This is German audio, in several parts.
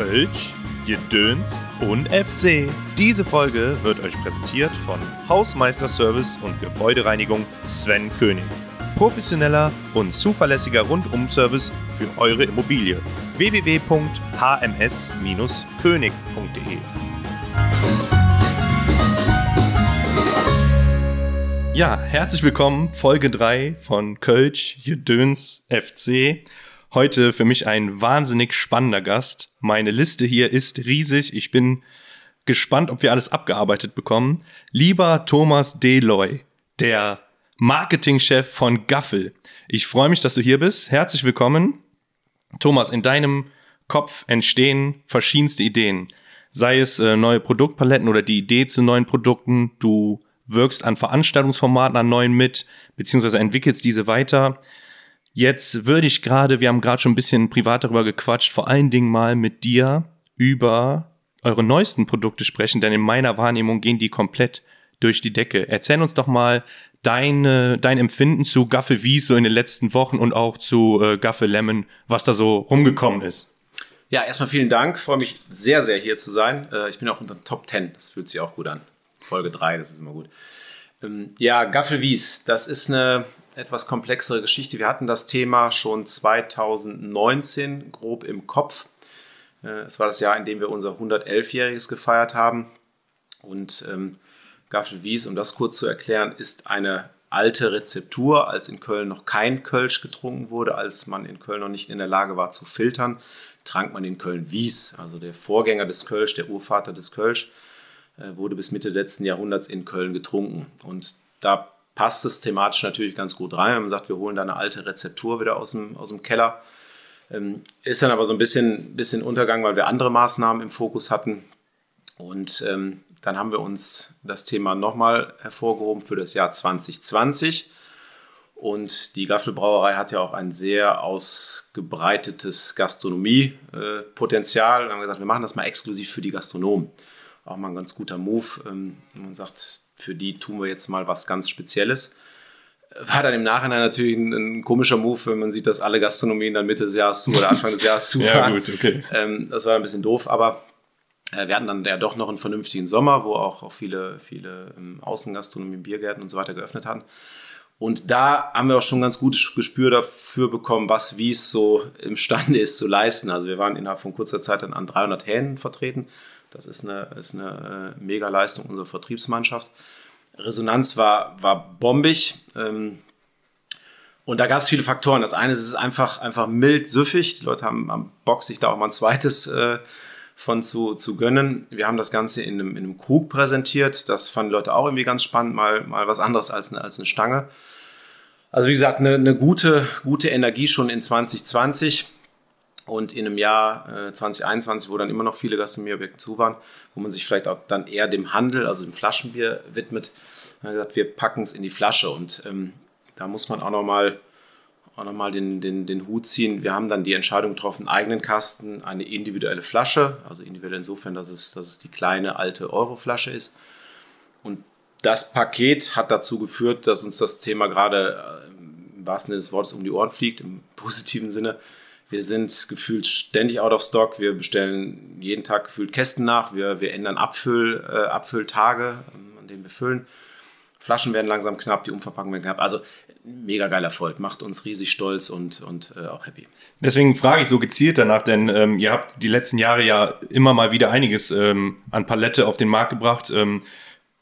Kölsch, Gedöns und FC. Diese Folge wird euch präsentiert von Hausmeisterservice und Gebäudereinigung Sven König. Professioneller und zuverlässiger Rundum-Service für eure Immobilie. www.hms-könig.de Ja, herzlich willkommen, Folge 3 von Kölsch, Gedöns, FC. Heute für mich ein wahnsinnig spannender Gast. Meine Liste hier ist riesig. Ich bin gespannt, ob wir alles abgearbeitet bekommen. Lieber Thomas Deloy, der Marketingchef von Gaffel. Ich freue mich, dass du hier bist. Herzlich willkommen. Thomas, in deinem Kopf entstehen verschiedenste Ideen. Sei es äh, neue Produktpaletten oder die Idee zu neuen Produkten. Du wirkst an Veranstaltungsformaten an neuen mit, beziehungsweise entwickelst diese weiter. Jetzt würde ich gerade, wir haben gerade schon ein bisschen privat darüber gequatscht, vor allen Dingen mal mit dir über eure neuesten Produkte sprechen, denn in meiner Wahrnehmung gehen die komplett durch die Decke. Erzähl uns doch mal deine, dein Empfinden zu Gaffe Wies so in den letzten Wochen und auch zu äh, Gaffe Lemon, was da so rumgekommen ist. Ja, erstmal vielen Dank. Freue mich sehr, sehr hier zu sein. Äh, ich bin auch unter Top 10. Das fühlt sich auch gut an. Folge 3, das ist immer gut. Ähm, ja, Gaffel Wies, das ist eine etwas komplexere Geschichte. Wir hatten das Thema schon 2019 grob im Kopf. Äh, es war das Jahr, in dem wir unser 111-jähriges gefeiert haben. Und ähm, Gaffel Wies, um das kurz zu erklären, ist eine alte Rezeptur, als in Köln noch kein Kölsch getrunken wurde, als man in Köln noch nicht in der Lage war zu filtern, trank man in Köln Wies, also der Vorgänger des Kölsch, der Urvater des Kölsch, äh, wurde bis Mitte letzten Jahrhunderts in Köln getrunken. Und da passt es thematisch natürlich ganz gut rein. Man sagt, wir holen da eine alte Rezeptur wieder aus dem, aus dem Keller. Ähm, ist dann aber so ein bisschen, bisschen Untergang, weil wir andere Maßnahmen im Fokus hatten. Und ähm, dann haben wir uns das Thema nochmal hervorgehoben für das Jahr 2020. Und die Gaffelbrauerei hat ja auch ein sehr ausgebreitetes Gastronomiepotenzial. Äh, wir haben gesagt, wir machen das mal exklusiv für die Gastronomen. Auch mal ein ganz guter Move. Ähm, man sagt, für die tun wir jetzt mal was ganz Spezielles. War dann im Nachhinein natürlich ein, ein, komischer Move, wenn man sieht, dass alle Gastronomien dann Mitte des Jahres zu oder Anfang des Jahres zu ja, gut, okay. Ähm, das war ein bisschen doof, aber äh, wir hatten dann ja doch noch einen vernünftigen Sommer, wo auch, auch viele, viele ähm, Außengastronomien, Biergärten und so weiter geöffnet hatten. Und da haben wir auch schon ein ganz gutes Gespür dafür bekommen, was wie es so imstande ist zu leisten. Also wir waren innerhalb von kurzer Zeit dann an 300 Hähnen vertreten das ist eine, ist eine äh, Mega-Leistung unserer Vertriebsmannschaft. Resonanz war, war bombig. Ähm, und da gab es viele Faktoren. Das eine ist, es ist einfach, einfach mild süffig. Die Leute haben, haben Bock, sich da auch mal ein zweites äh, von zu, zu gönnen. Wir haben das Ganze in einem, in einem Krug präsentiert. Das fanden die Leute auch irgendwie ganz spannend, mal, mal was anderes als eine, als eine Stange. Also wie gesagt, eine, eine gute, gute Energie schon in 2020. Und in einem Jahr äh, 2021, wo dann immer noch viele Gastronomieobjekte zu waren, wo man sich vielleicht auch dann eher dem Handel, also dem Flaschenbier widmet, haben gesagt, wir packen es in die Flasche. Und ähm, da muss man auch nochmal noch den, den, den Hut ziehen. Wir haben dann die Entscheidung getroffen, eigenen Kasten, eine individuelle Flasche, also individuell insofern, dass es, dass es die kleine alte Euroflasche ist. Und das Paket hat dazu geführt, dass uns das Thema gerade äh, im wahrsten Sinne des Wortes um die Ohren fliegt, im positiven Sinne wir sind gefühlt ständig out of stock. Wir bestellen jeden Tag gefühlt Kästen nach. Wir, wir ändern Abfüll, äh, Abfülltage, ähm, an denen wir füllen. Flaschen werden langsam knapp, die Umverpackung werden knapp. Also mega geiler Erfolg, macht uns riesig stolz und, und äh, auch happy. Deswegen frage ich so gezielt danach, denn ähm, ihr habt die letzten Jahre ja immer mal wieder einiges ähm, an Palette auf den Markt gebracht. Ähm,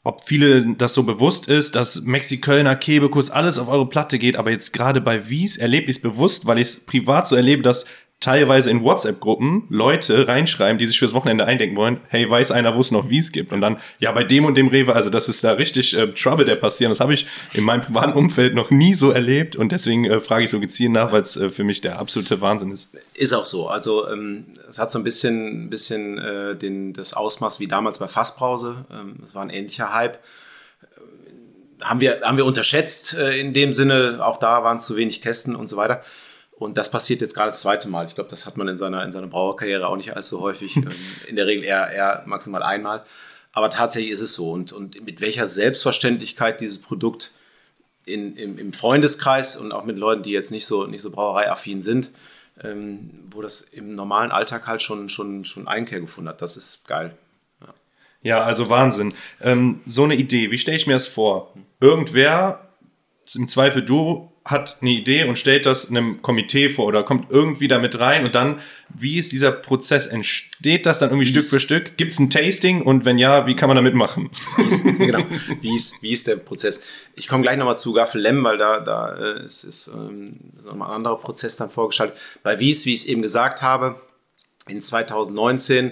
ob viele das so bewusst ist, dass Mexikölner, Kebekus, alles auf eure Platte geht, aber jetzt gerade bei Wies erlebe ich es bewusst, weil ich es privat so erlebe, dass teilweise in WhatsApp-Gruppen Leute reinschreiben, die sich fürs Wochenende eindenken wollen, hey, weiß einer, wo es noch Wies gibt? Und dann, ja, bei dem und dem Rewe, also das ist da richtig äh, Trouble, der passieren. Das habe ich in meinem privaten Umfeld noch nie so erlebt und deswegen äh, frage ich so gezielt nach, weil es äh, für mich der absolute Wahnsinn ist. Ist auch so. Also ähm, es hat so ein bisschen, bisschen äh, den, das Ausmaß wie damals bei Fassbrause. Ähm, es war ein ähnlicher Hype. Haben wir, haben wir unterschätzt äh, in dem Sinne, auch da waren es zu wenig Kästen und so weiter. Und das passiert jetzt gerade das zweite Mal. Ich glaube, das hat man in seiner, in seiner Brauerkarriere auch nicht allzu häufig. Ähm, in der Regel eher, eher maximal einmal. Aber tatsächlich ist es so. Und, und mit welcher Selbstverständlichkeit dieses Produkt in, im, im Freundeskreis und auch mit Leuten, die jetzt nicht so, nicht so brauereiaffin sind, ähm, wo das im normalen Alltag halt schon, schon, schon Einkehr gefunden hat. Das ist geil. Ja, ja also Wahnsinn. Ähm, so eine Idee, wie stelle ich mir das vor? Irgendwer, im Zweifel du, hat eine Idee und stellt das einem Komitee vor oder kommt irgendwie damit rein und dann, wie ist dieser Prozess? Entsteht das dann irgendwie Stück für Stück? Gibt es ein Tasting und wenn ja, wie kann man da mitmachen? genau, wie ist, wie ist der Prozess? Ich komme gleich nochmal zu Gaffel Lem, weil da, da äh, ist, ist ähm, nochmal ein anderer Prozess dann vorgeschaltet. Bei Wies, wie ich es eben gesagt habe, in 2019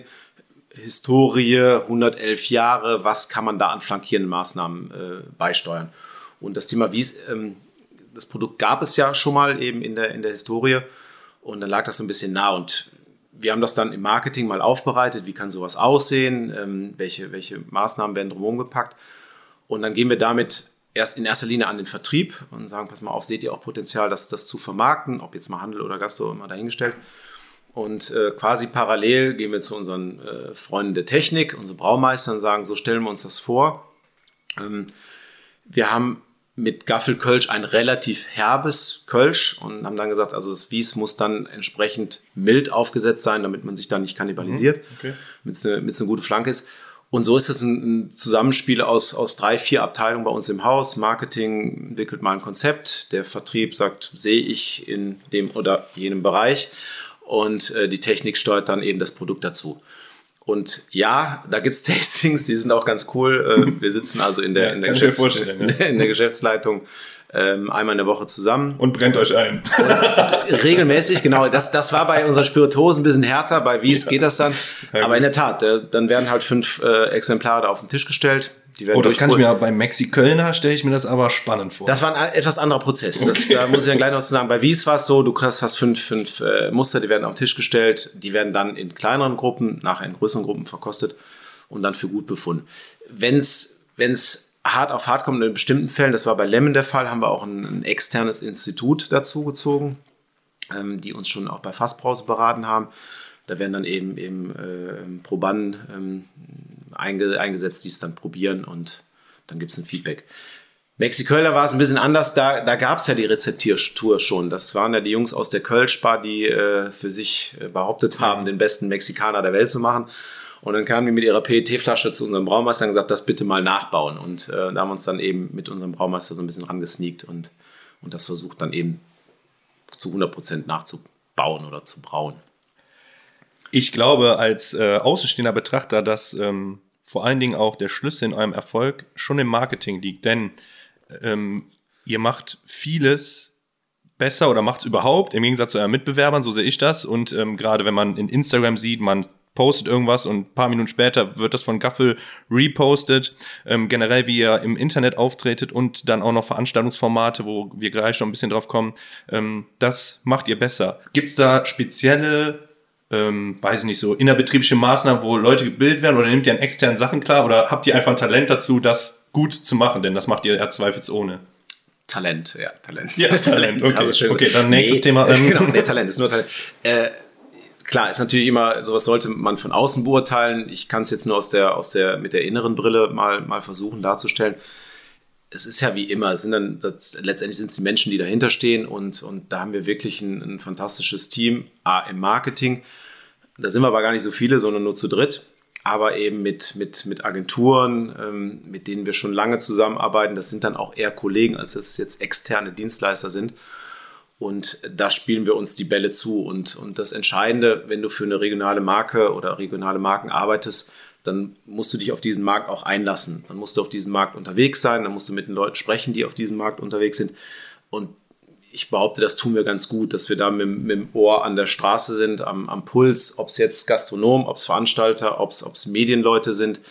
Historie, 111 Jahre, was kann man da an flankierenden Maßnahmen äh, beisteuern? Und das Thema Wies ähm, das Produkt gab es ja schon mal eben in der, in der Historie und dann lag das so ein bisschen nah und wir haben das dann im Marketing mal aufbereitet, wie kann sowas aussehen, ähm, welche, welche Maßnahmen werden drumherum gepackt und dann gehen wir damit erst in erster Linie an den Vertrieb und sagen, pass mal auf, seht ihr auch Potenzial, das, das zu vermarkten, ob jetzt mal Handel oder Gastro immer dahingestellt. Und äh, quasi parallel gehen wir zu unseren äh, Freunden der Technik, unseren Braumeistern, und sagen, so stellen wir uns das vor. Ähm, wir haben mit Gaffelkölsch ein relativ herbes Kölsch und haben dann gesagt, also das Wies muss dann entsprechend mild aufgesetzt sein, damit man sich da nicht kannibalisiert, mhm, okay. damit es eine, eine gute Flanke ist. Und so ist es ein, Zusammenspiel aus, aus drei, vier Abteilungen bei uns im Haus. Marketing entwickelt mal ein Konzept, der Vertrieb sagt, sehe ich in dem oder jenem Bereich und äh, die Technik steuert dann eben das Produkt dazu. Und ja, da gibt es Tastings, die sind auch ganz cool. Äh, wir sitzen also in der, ja, in der, Geschäfts in der Geschäftsleitung ähm, einmal in der Woche zusammen. Und brennt euch ein. regelmäßig, genau. Das, das war bei unseren Spirituosen ein bisschen härter. Bei Wies geht das dann. Aber in der Tat, äh, dann werden halt fünf äh, Exemplare da auf den Tisch gestellt oh, das kann ich mir bei Maxi Kölner stelle ich mir das aber spannend vor. Das war ein etwas anderer Prozess. Okay. Das, da muss ich dann gleich noch zu sagen. Bei Wies war es so, du hast, hast fünf, fünf äh, Muster, die werden auf den Tisch gestellt, die werden dann in kleineren Gruppen, nachher in größeren Gruppen verkostet und dann für gut befunden. Wenn es hart auf hart kommt in bestimmten Fällen, das war bei Lemon der Fall, haben wir auch ein, ein externes Institut dazu gezogen, ähm, die uns schon auch bei Fassbrause beraten haben. Da werden dann eben, eben äh, Probanden ähm, einge eingesetzt, die es dann probieren und dann gibt es ein Feedback. Mexikölner war es ein bisschen anders, da, da gab es ja die Rezeptiertour schon. Das waren ja die Jungs aus der Kölsch-Bar, die äh, für sich äh, behauptet haben, den besten Mexikaner der Welt zu machen. Und dann kamen die mit ihrer PET-Flasche zu unserem Braumeister und gesagt, das bitte mal nachbauen. Und äh, da haben wir uns dann eben mit unserem Braumeister so ein bisschen rangesneakt und, und das versucht dann eben zu 100% nachzubauen oder zu brauen. Ich glaube als äh, außenstehender Betrachter, dass ähm, vor allen Dingen auch der Schlüssel in eurem Erfolg schon im Marketing liegt. Denn ähm, ihr macht vieles besser oder macht es überhaupt, im Gegensatz zu euren Mitbewerbern, so sehe ich das. Und ähm, gerade wenn man in Instagram sieht, man postet irgendwas und ein paar Minuten später wird das von Gaffel repostet. Ähm, generell, wie ihr im Internet auftretet und dann auch noch Veranstaltungsformate, wo wir gleich schon ein bisschen drauf kommen, ähm, das macht ihr besser. Gibt es da spezielle ähm, weiß ich nicht, so innerbetriebliche Maßnahmen, wo Leute gebildet werden oder nehmt ihr an externen Sachen klar oder habt ihr einfach ein Talent dazu, das gut zu machen? Denn das macht ihr ja zweifelsohne. Talent, ja, Talent. Ja, Talent, okay. Also schön. okay, dann nächstes nee, Thema. Ähm. Genau, nee, Talent ist nur Talent. Äh, klar, ist natürlich immer, sowas sollte man von außen beurteilen. Ich kann es jetzt nur aus der, aus der, mit der inneren Brille mal, mal versuchen darzustellen. Es ist ja wie immer, es sind dann, das, letztendlich sind es die Menschen, die dahinter stehen und, und da haben wir wirklich ein, ein fantastisches Team, A, im Marketing, da sind wir aber gar nicht so viele, sondern nur zu dritt. Aber eben mit, mit, mit Agenturen, ähm, mit denen wir schon lange zusammenarbeiten. Das sind dann auch eher Kollegen, als es jetzt externe Dienstleister sind. Und da spielen wir uns die Bälle zu. Und, und das Entscheidende, wenn du für eine regionale Marke oder regionale Marken arbeitest, dann musst du dich auf diesen Markt auch einlassen. Dann musst du auf diesem Markt unterwegs sein, dann musst du mit den Leuten sprechen, die auf diesem Markt unterwegs sind. Und ich behaupte, das tun wir ganz gut, dass wir da mit, mit dem Ohr an der Straße sind, am, am Puls, ob es jetzt Gastronom, ob es Veranstalter, ob es Medienleute sind,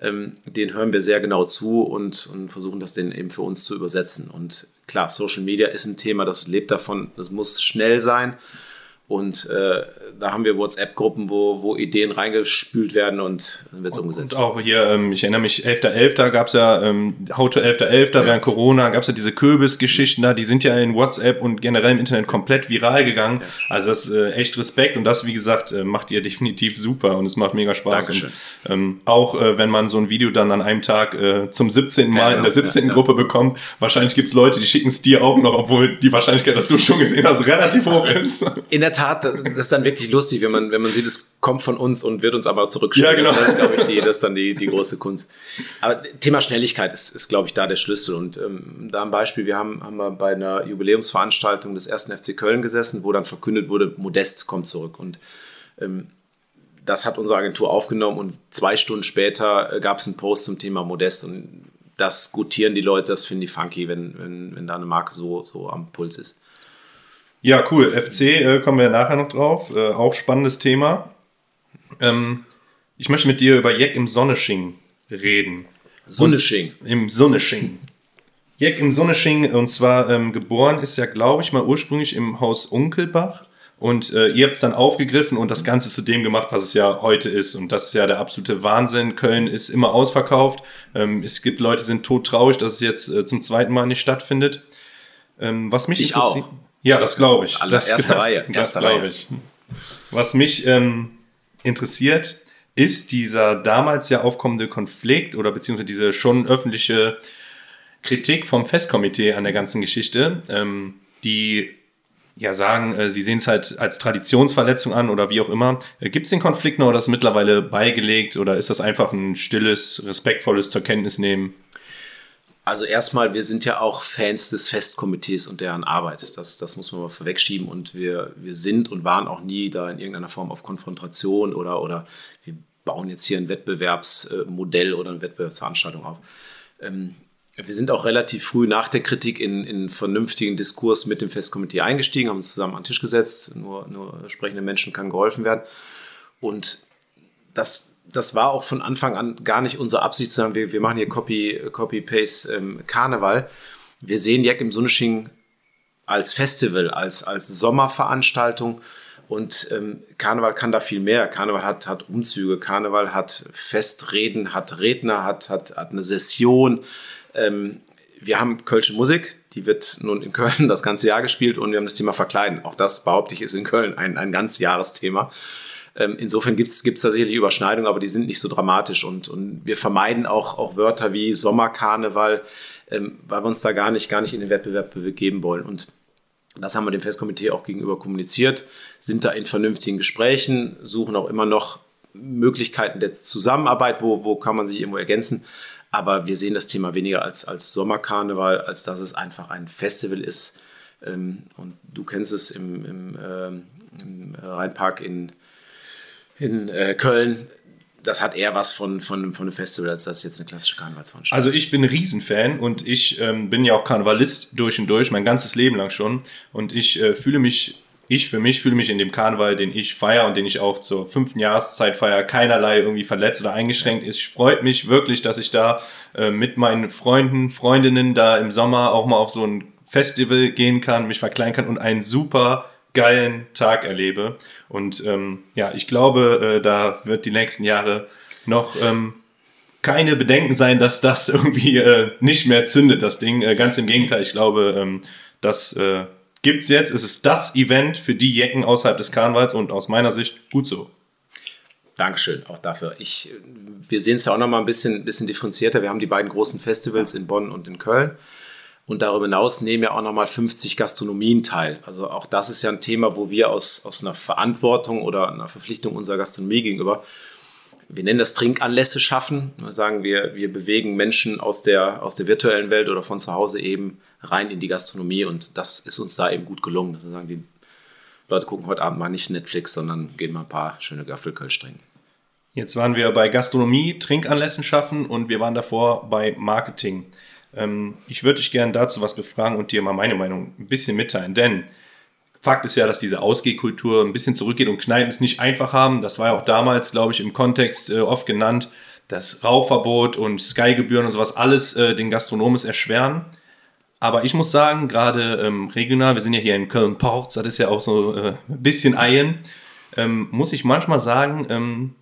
ähm, den hören wir sehr genau zu und, und versuchen das dann eben für uns zu übersetzen. Und klar, Social Media ist ein Thema, das lebt davon, das muss schnell sein. Und äh, da haben wir WhatsApp-Gruppen, wo, wo Ideen reingespült werden und dann wird es umgesetzt. Und auch hier, ähm, ich erinnere mich, 11.11. .11. gab es ja, ähm, How to 11.11. Ja. während Corona gab es ja diese Kürbisgeschichten da, die sind ja in WhatsApp und generell im Internet komplett viral gegangen. Ja. Also das ist äh, echt Respekt und das, wie gesagt, äh, macht ihr definitiv super und es macht mega Spaß. Dankeschön. Und, ähm, auch äh, wenn man so ein Video dann an einem Tag äh, zum 17. Mal ja, in der 17. Genau. Gruppe bekommt, wahrscheinlich gibt es Leute, die schicken es dir auch noch, obwohl die Wahrscheinlichkeit, dass du schon gesehen hast, relativ hoch ist. In der Tat, das ist dann wirklich lustig, wenn man, wenn man sieht, es kommt von uns und wird uns aber zurückspielen. Ja, genau. Das ist, glaube ich, die, das ist dann die, die große Kunst. Aber Thema Schnelligkeit ist, ist glaube ich, da der Schlüssel. Und ähm, da ein Beispiel, wir haben, haben wir bei einer Jubiläumsveranstaltung des ersten FC Köln gesessen, wo dann verkündet wurde, Modest kommt zurück. Und ähm, das hat unsere Agentur aufgenommen und zwei Stunden später äh, gab es einen Post zum Thema Modest und das gutieren die Leute, das finden die funky, wenn, wenn, wenn da eine Marke so, so am Puls ist. Ja, cool. FC äh, kommen wir nachher noch drauf. Äh, auch spannendes Thema. Ähm, ich möchte mit dir über Jack im Sonnesching reden. Sonnesching. Im Sonnesching. Jack im Sonnesching, und zwar ähm, geboren ist ja, glaube ich, mal ursprünglich im Haus Unkelbach. Und äh, ihr habt es dann aufgegriffen und das Ganze zu dem gemacht, was es ja heute ist. Und das ist ja der absolute Wahnsinn. Köln ist immer ausverkauft. Ähm, es gibt Leute, die sind todtraurig, dass es jetzt äh, zum zweiten Mal nicht stattfindet. Ähm, was mich ich auch. Ja, das glaube ich. Das, erste das, Reihe. Das glaube ich. Was mich ähm, interessiert, ist dieser damals ja aufkommende Konflikt oder beziehungsweise diese schon öffentliche Kritik vom Festkomitee an der ganzen Geschichte, ähm, die ja sagen, äh, sie sehen es halt als Traditionsverletzung an oder wie auch immer. Äh, Gibt es den Konflikt noch oder ist das mittlerweile beigelegt oder ist das einfach ein stilles, respektvolles zur Kenntnis nehmen? Also erstmal, wir sind ja auch Fans des Festkomitees und deren Arbeit. Das, das muss man mal vorwegschieben. Und wir, wir sind und waren auch nie da in irgendeiner Form auf Konfrontation oder, oder wir bauen jetzt hier ein Wettbewerbsmodell oder eine Wettbewerbsveranstaltung auf. Ähm, wir sind auch relativ früh nach der Kritik in, in vernünftigen Diskurs mit dem Festkomitee eingestiegen, haben uns zusammen an den Tisch gesetzt. Nur, nur sprechenden Menschen kann geholfen werden. Und das das war auch von Anfang an gar nicht unsere Absicht, sagen, wir, wir machen hier Copy, Copy Paste ähm, Karneval. Wir sehen Jack im Sunnesching als Festival, als, als Sommerveranstaltung. Und ähm, Karneval kann da viel mehr. Karneval hat, hat Umzüge, Karneval hat Festreden, hat Redner, hat, hat, hat eine Session. Ähm, wir haben Kölsche Musik, die wird nun in Köln das ganze Jahr gespielt und wir haben das Thema Verkleiden. Auch das, behaupte ich, ist in Köln ein, ein ganz Jahresthema. Ähm, insofern gibt es da sicherlich Überschneidungen, aber die sind nicht so dramatisch. Und, und wir vermeiden auch, auch Wörter wie Sommerkarneval, ähm, weil wir uns da gar nicht, gar nicht in den Wettbewerb begeben wollen. Und das haben wir dem Festkomitee auch gegenüber kommuniziert, sind da in vernünftigen Gesprächen, suchen auch immer noch Möglichkeiten der Zusammenarbeit, wo, wo kann man sich irgendwo ergänzen. Aber wir sehen das Thema weniger als, als Sommerkarneval, als dass es einfach ein Festival ist. Ähm, und du kennst es im, im, ähm, im Rheinpark in, in äh, Köln. Das hat eher was von, von, von einem Festival, als das jetzt eine klassische Karnevalsveranstaltung. Also ich bin ein Riesenfan und ich ähm, bin ja auch Karnevalist durch und durch, mein ganzes Leben lang schon. Und ich äh, fühle mich, ich für mich fühle mich in dem Karneval, den ich feiere und den ich auch zur fünften Jahreszeit feiere, keinerlei irgendwie verletzt oder eingeschränkt ist. Ich freut mich wirklich, dass ich da äh, mit meinen Freunden, Freundinnen da im Sommer auch mal auf so ein Festival gehen kann, mich verkleiden kann und einen super geilen Tag erlebe. Und ähm, ja, ich glaube, äh, da wird die nächsten Jahre noch ähm, keine Bedenken sein, dass das irgendwie äh, nicht mehr zündet, das Ding. Äh, ganz im Gegenteil, ich glaube, ähm, das äh, gibt es jetzt. Es ist das Event für die Jecken außerhalb des Karnevals und aus meiner Sicht gut so. Dankeschön auch dafür. Ich, wir sehen es ja auch noch mal ein bisschen, bisschen differenzierter. Wir haben die beiden großen Festivals in Bonn und in Köln. Und darüber hinaus nehmen ja auch nochmal 50 Gastronomien teil. Also auch das ist ja ein Thema, wo wir aus, aus einer Verantwortung oder einer Verpflichtung unserer Gastronomie gegenüber, wir nennen das Trinkanlässe schaffen. Wir sagen, wir, wir bewegen Menschen aus der, aus der virtuellen Welt oder von zu Hause eben rein in die Gastronomie. Und das ist uns da eben gut gelungen. Also sagen, die Leute gucken heute Abend mal nicht Netflix, sondern gehen mal ein paar schöne Gaffelkölsch trinken. Jetzt waren wir bei Gastronomie, Trinkanlässen schaffen und wir waren davor bei Marketing. Ähm, ich würde dich gerne dazu was befragen und dir mal meine Meinung ein bisschen mitteilen, denn Fakt ist ja, dass diese Ausgehkultur ein bisschen zurückgeht und Kneipen es nicht einfach haben. Das war ja auch damals, glaube ich, im Kontext äh, oft genannt. Das Rauchverbot und Sky-Gebühren und sowas alles äh, den Gastronomen erschweren. Aber ich muss sagen, gerade ähm, regional, wir sind ja hier in Köln-Porz, das ist ja auch so äh, ein bisschen Eien. ähm, muss ich manchmal sagen, ähm,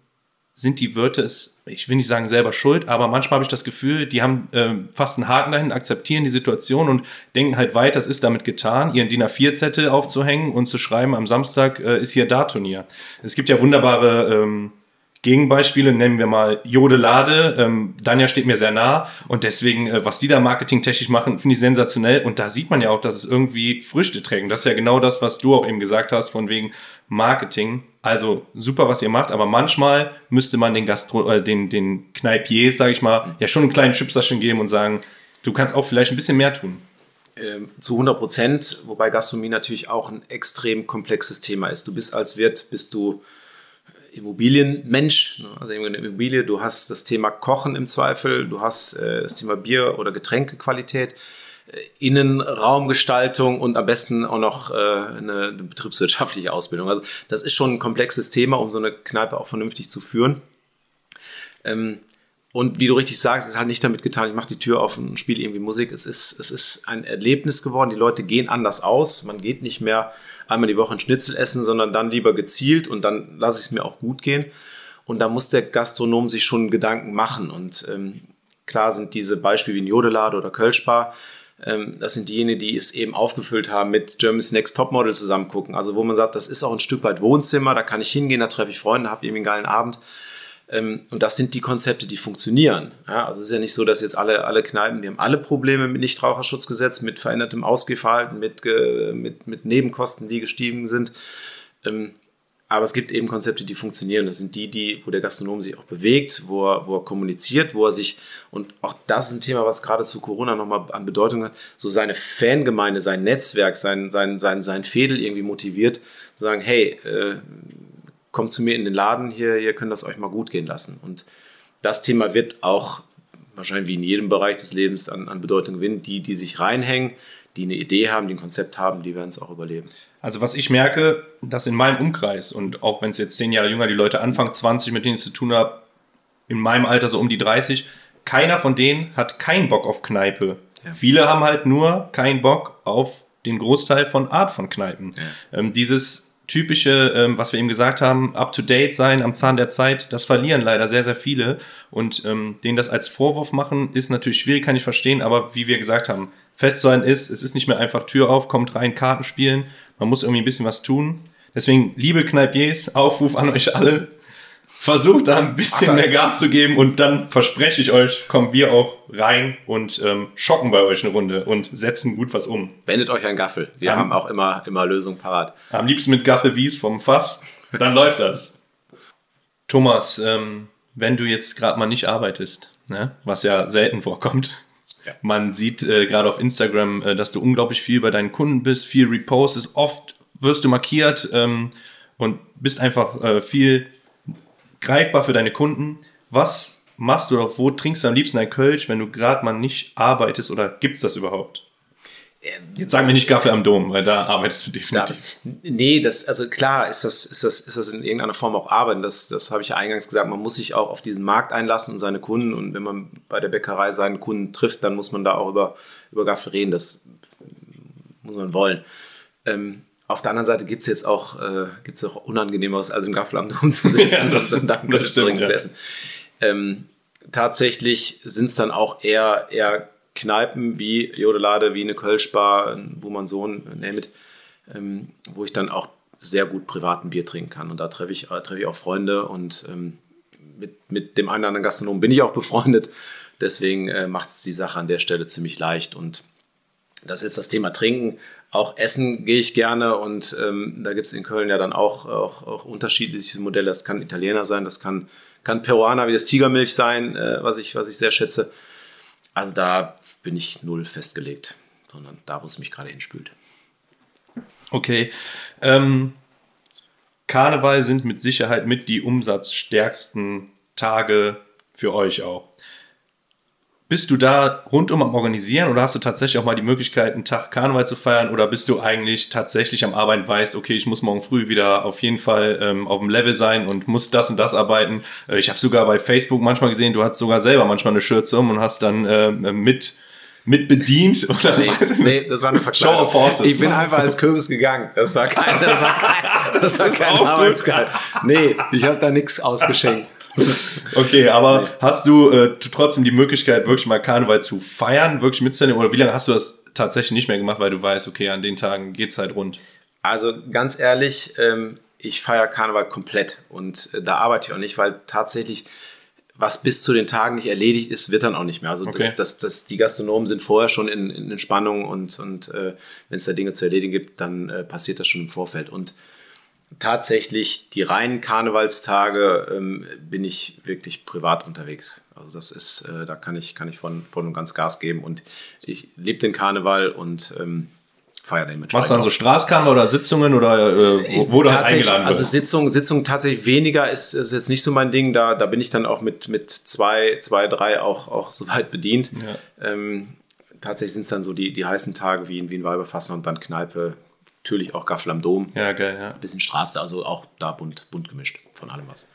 sind die Wörter es, ich will nicht sagen selber schuld, aber manchmal habe ich das Gefühl, die haben äh, fast einen Haken dahin, akzeptieren die Situation und denken halt weiter, es ist damit getan, ihren DIN A4-Zettel aufzuhängen und zu schreiben, am Samstag äh, ist hier Da-Turnier. Es gibt ja wunderbare ähm, Gegenbeispiele, nennen wir mal Jodelade. Ähm, Danja steht mir sehr nah und deswegen, äh, was die da marketingtechnisch machen, finde ich sensationell. Und da sieht man ja auch, dass es irgendwie Früchte trägt. Das ist ja genau das, was du auch eben gesagt hast, von wegen Marketing. Also super, was ihr macht, aber manchmal müsste man den Gastro, äh, den, den Kneipiers, sage ich mal, ja schon einen kleinen Chipserchen geben und sagen, du kannst auch vielleicht ein bisschen mehr tun. Ähm, zu 100 Prozent, wobei Gastronomie natürlich auch ein extrem komplexes Thema ist. Du bist als Wirt, bist du Immobilienmensch, ne? also eine Immobilie, du hast das Thema Kochen im Zweifel, du hast äh, das Thema Bier- oder Getränkequalität, Innenraumgestaltung und am besten auch noch äh, eine, betriebswirtschaftliche Ausbildung. Also das ist schon ein komplexes Thema, um so eine Kneipe auch vernünftig zu führen. Ähm, und wie du richtig sagst, ist halt nicht damit getan, ich mache die Tür auf und spiele irgendwie Musik. Es ist, es ist ein Erlebnis geworden. Die Leute gehen anders aus. Man geht nicht mehr einmal die Woche ein Schnitzel essen, sondern dann lieber gezielt und dann lasse ich es mir auch gut gehen. Und da muss der Gastronom sich schon Gedanken machen. Und ähm, klar sind diese Beispiele wie ein Jodelade oder Kölschbar, das sind diejenigen, die es eben aufgefüllt haben mit Germany's Next Topmodel zusammen gucken. Also wo man sagt, das ist auch ein Stück weit Wohnzimmer, da kann ich hingehen, da treffe ich Freunde, habe irgendwie einen geilen Abend. Ähm, und das sind die Konzepte, die funktionieren. Also es ist ja nicht so, dass jetzt alle, alle Kneipen, die haben alle Probleme mit Nichtraucherschutzgesetz, mit verändertem Ausgehverhalten, mit, mit, mit Nebenkosten, die gestiegen sind. Aber es gibt eben Konzepte, die funktionieren. Das sind die, die, wo der Gastronom sich auch bewegt, wo er, wo er kommuniziert, wo er sich, und auch das ist ein Thema, was gerade zu Corona nochmal an Bedeutung hat, so seine Fangemeinde, sein Netzwerk, sein, sein, sein, sein Fädel irgendwie motiviert, zu sagen, hey, äh, kommt zu mir in den Laden, hier, ihr könnt das euch mal gut gehen lassen. Und das Thema wird auch wahrscheinlich wie in jedem Bereich des Lebens an, an Bedeutung gewinnen. Die, die sich reinhängen, die eine Idee haben, die ein Konzept haben, die werden es auch überleben. Also was ich merke, dass in meinem Umkreis und auch wenn es jetzt zehn Jahre jünger die Leute Anfang 20, mit denen ich zu tun habe, in meinem Alter so um die 30, keiner von denen hat keinen Bock auf Kneipe. Ja. Viele haben halt nur keinen Bock auf den Großteil von Art von Kneipen. Ja. Ähm, dieses typische, ähm, was wir eben gesagt haben, up-to-date sein, am Zahn der Zeit, das verlieren leider sehr, sehr viele. Und ähm, denen das als Vorwurf machen, ist natürlich schwierig, kann ich verstehen, aber wie wir gesagt haben, festzuhalten ist, es ist nicht mehr einfach Tür auf, kommt rein, Karten spielen, man muss irgendwie ein bisschen was tun. Deswegen, liebe Kneipiers, Aufruf an euch alle, versucht da ein bisschen Ach, mehr Gas zu geben und dann verspreche ich euch, kommen wir auch rein und ähm, schocken bei euch eine Runde und setzen gut was um. Wendet euch an Gaffel. Wir um, haben auch immer, immer Lösungen parat. Am liebsten mit Gaffel Wies vom Fass. Dann läuft das. Thomas, ähm, wenn du jetzt gerade mal nicht arbeitest, ne, was ja selten vorkommt, ja. man sieht äh, gerade auf Instagram, äh, dass du unglaublich viel bei deinen Kunden bist, viel repostest, oft wirst du markiert ähm, und bist einfach äh, viel greifbar für deine Kunden. Was machst du oder wo trinkst du am liebsten ein Kölsch, wenn du gerade mal nicht arbeitest oder gibt es das überhaupt? Jetzt sagen wir nicht Gaffel am Dom, weil da arbeitest du definitiv. Da, nee, das, also klar ist das, ist, das, ist das in irgendeiner Form auch Arbeiten. Das, das habe ich ja eingangs gesagt. Man muss sich auch auf diesen Markt einlassen und seine Kunden. Und wenn man bei der Bäckerei seinen Kunden trifft, dann muss man da auch über, über Gaffel reden. Das muss man wollen. Ähm, auf der anderen Seite gibt es jetzt auch, äh, gibt's auch Unangenehmeres, als im Gaffelamt rumzusitzen ja, das, und dann das stimmt, ja. zu essen. Ähm, tatsächlich sind es dann auch eher, eher Kneipen wie Jodelade, wie eine Kölschbar, Buhmann-Sohn, name it, ähm, wo ich dann auch sehr gut privaten Bier trinken kann. Und da treffe ich, äh, treffe ich auch Freunde und ähm, mit, mit dem einen oder anderen Gastronom bin ich auch befreundet. Deswegen äh, macht es die Sache an der Stelle ziemlich leicht. Und das ist jetzt das Thema Trinken. Auch essen gehe ich gerne und ähm, da gibt es in Köln ja dann auch, auch, auch, unterschiedliche Modelle. Das kann Italiener sein, das kann, kann Peruaner wie das Tigermilch sein, äh, was, ich, was ich sehr schätze. Also da bin ich null festgelegt, sondern da, wo es mich gerade hinspült. Okay. Ähm, Karneval sind mit Sicherheit mit die umsatzstärksten Tage für euch auch. Bist du da rundum am Organisieren oder hast du tatsächlich auch mal die Möglichkeit, einen Tag Karneval zu feiern oder bist du eigentlich tatsächlich am Arbeiten, weißt, okay, ich muss morgen früh wieder auf jeden Fall ähm, auf dem Level sein und muss das und das arbeiten. Äh, ich habe sogar bei Facebook manchmal gesehen, du hast sogar selber manchmal eine Schürze um und hast dann äh, mit mit bedient oder nee, nee, das war eine Verkleidung. Show of Forces. Ich bin einfach als Kürbis gegangen. Das war kein, das war kein, das war kein Arbeitskleid. Nee, ich habe da nichts ausgeschenkt. Okay, aber nee. hast du äh, trotzdem die Möglichkeit, wirklich mal Karneval zu feiern, wirklich mitzunehmen? Oder wie lange hast du das tatsächlich nicht mehr gemacht, weil du weißt, okay, an den Tagen geht's halt rund? Also ganz ehrlich, ähm, ich feiere Karneval komplett und äh, da arbeite ich auch nicht, weil tatsächlich was bis zu den Tagen nicht erledigt ist, wird dann auch nicht mehr. Also okay. das, das, das, die Gastronomen sind vorher schon in, in Entspannung und, und äh, wenn es da Dinge zu erledigen gibt, dann äh, passiert das schon im Vorfeld. Und tatsächlich die reinen Karnevalstage ähm, bin ich wirklich privat unterwegs. Also das ist, äh, da kann ich, kann ich von, von und ganz Gas geben und ich lebe den Karneval und ähm, feiere den mit Was dann so Straßkarneval oder Sitzungen oder äh, wurde halt eingeladen? Also Sitzungen Sitzung tatsächlich weniger ist, ist jetzt nicht so mein Ding. Da, da bin ich dann auch mit, mit zwei, zwei, drei auch, auch soweit bedient. Ja. Ähm, tatsächlich sind es dann so die, die heißen Tage wie in Wien Weiberfassen und dann Kneipe, natürlich auch Gaffel am Dom. Ja, geil, ja. Ein bisschen Straße, also auch da bunt, bunt gemischt von allem was.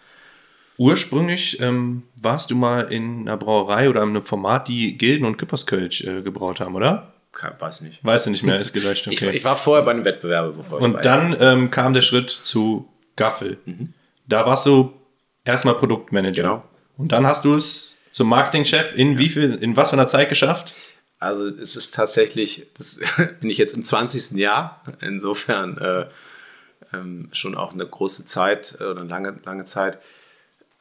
Ursprünglich ähm, warst du mal in einer Brauerei oder in einem Format, die Gilden und Küpperskölsch äh, gebraut haben, oder? Weiß nicht. Weißt du nicht mehr, ist gelöscht. Okay. Ich, ich, war vorher bei einem Wettbewerb. Bevor Und dann ähm, kam der Schritt zu Gaffel. Mhm. Da warst du erstmal Produktmanager. Genau. Und dann hast du es zum Marketingchef in wie viel, in was für einer Zeit geschafft? Also es ist tatsächlich, das bin ich jetzt im 20. Jahr. Insofern äh, ähm, schon auch eine große Zeit äh, oder eine lange, lange Zeit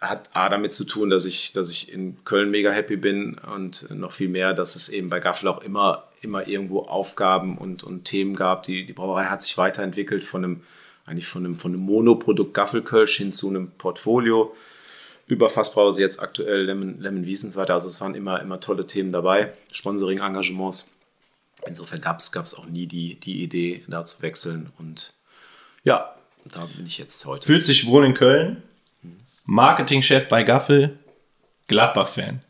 hat A damit zu tun, dass ich, dass ich in Köln mega happy bin und noch viel mehr, dass es eben bei Gaffel auch immer, immer irgendwo Aufgaben und, und Themen gab. Die, die Brauerei hat sich weiterentwickelt von einem, eigentlich von einem, von einem Monoprodukt Gaffelkölsch hin zu einem Portfolio. Über Fassbrause jetzt aktuell Lemon, Lemon Wies und so weiter. Also es waren immer, immer tolle Themen dabei, Sponsoring-Engagements. Insofern gab es auch nie die, die Idee, da zu wechseln. Und ja, da bin ich jetzt heute. Fühlt sich wohl in Köln? Marketingchef bei Gaffel, Gladbach-Fan.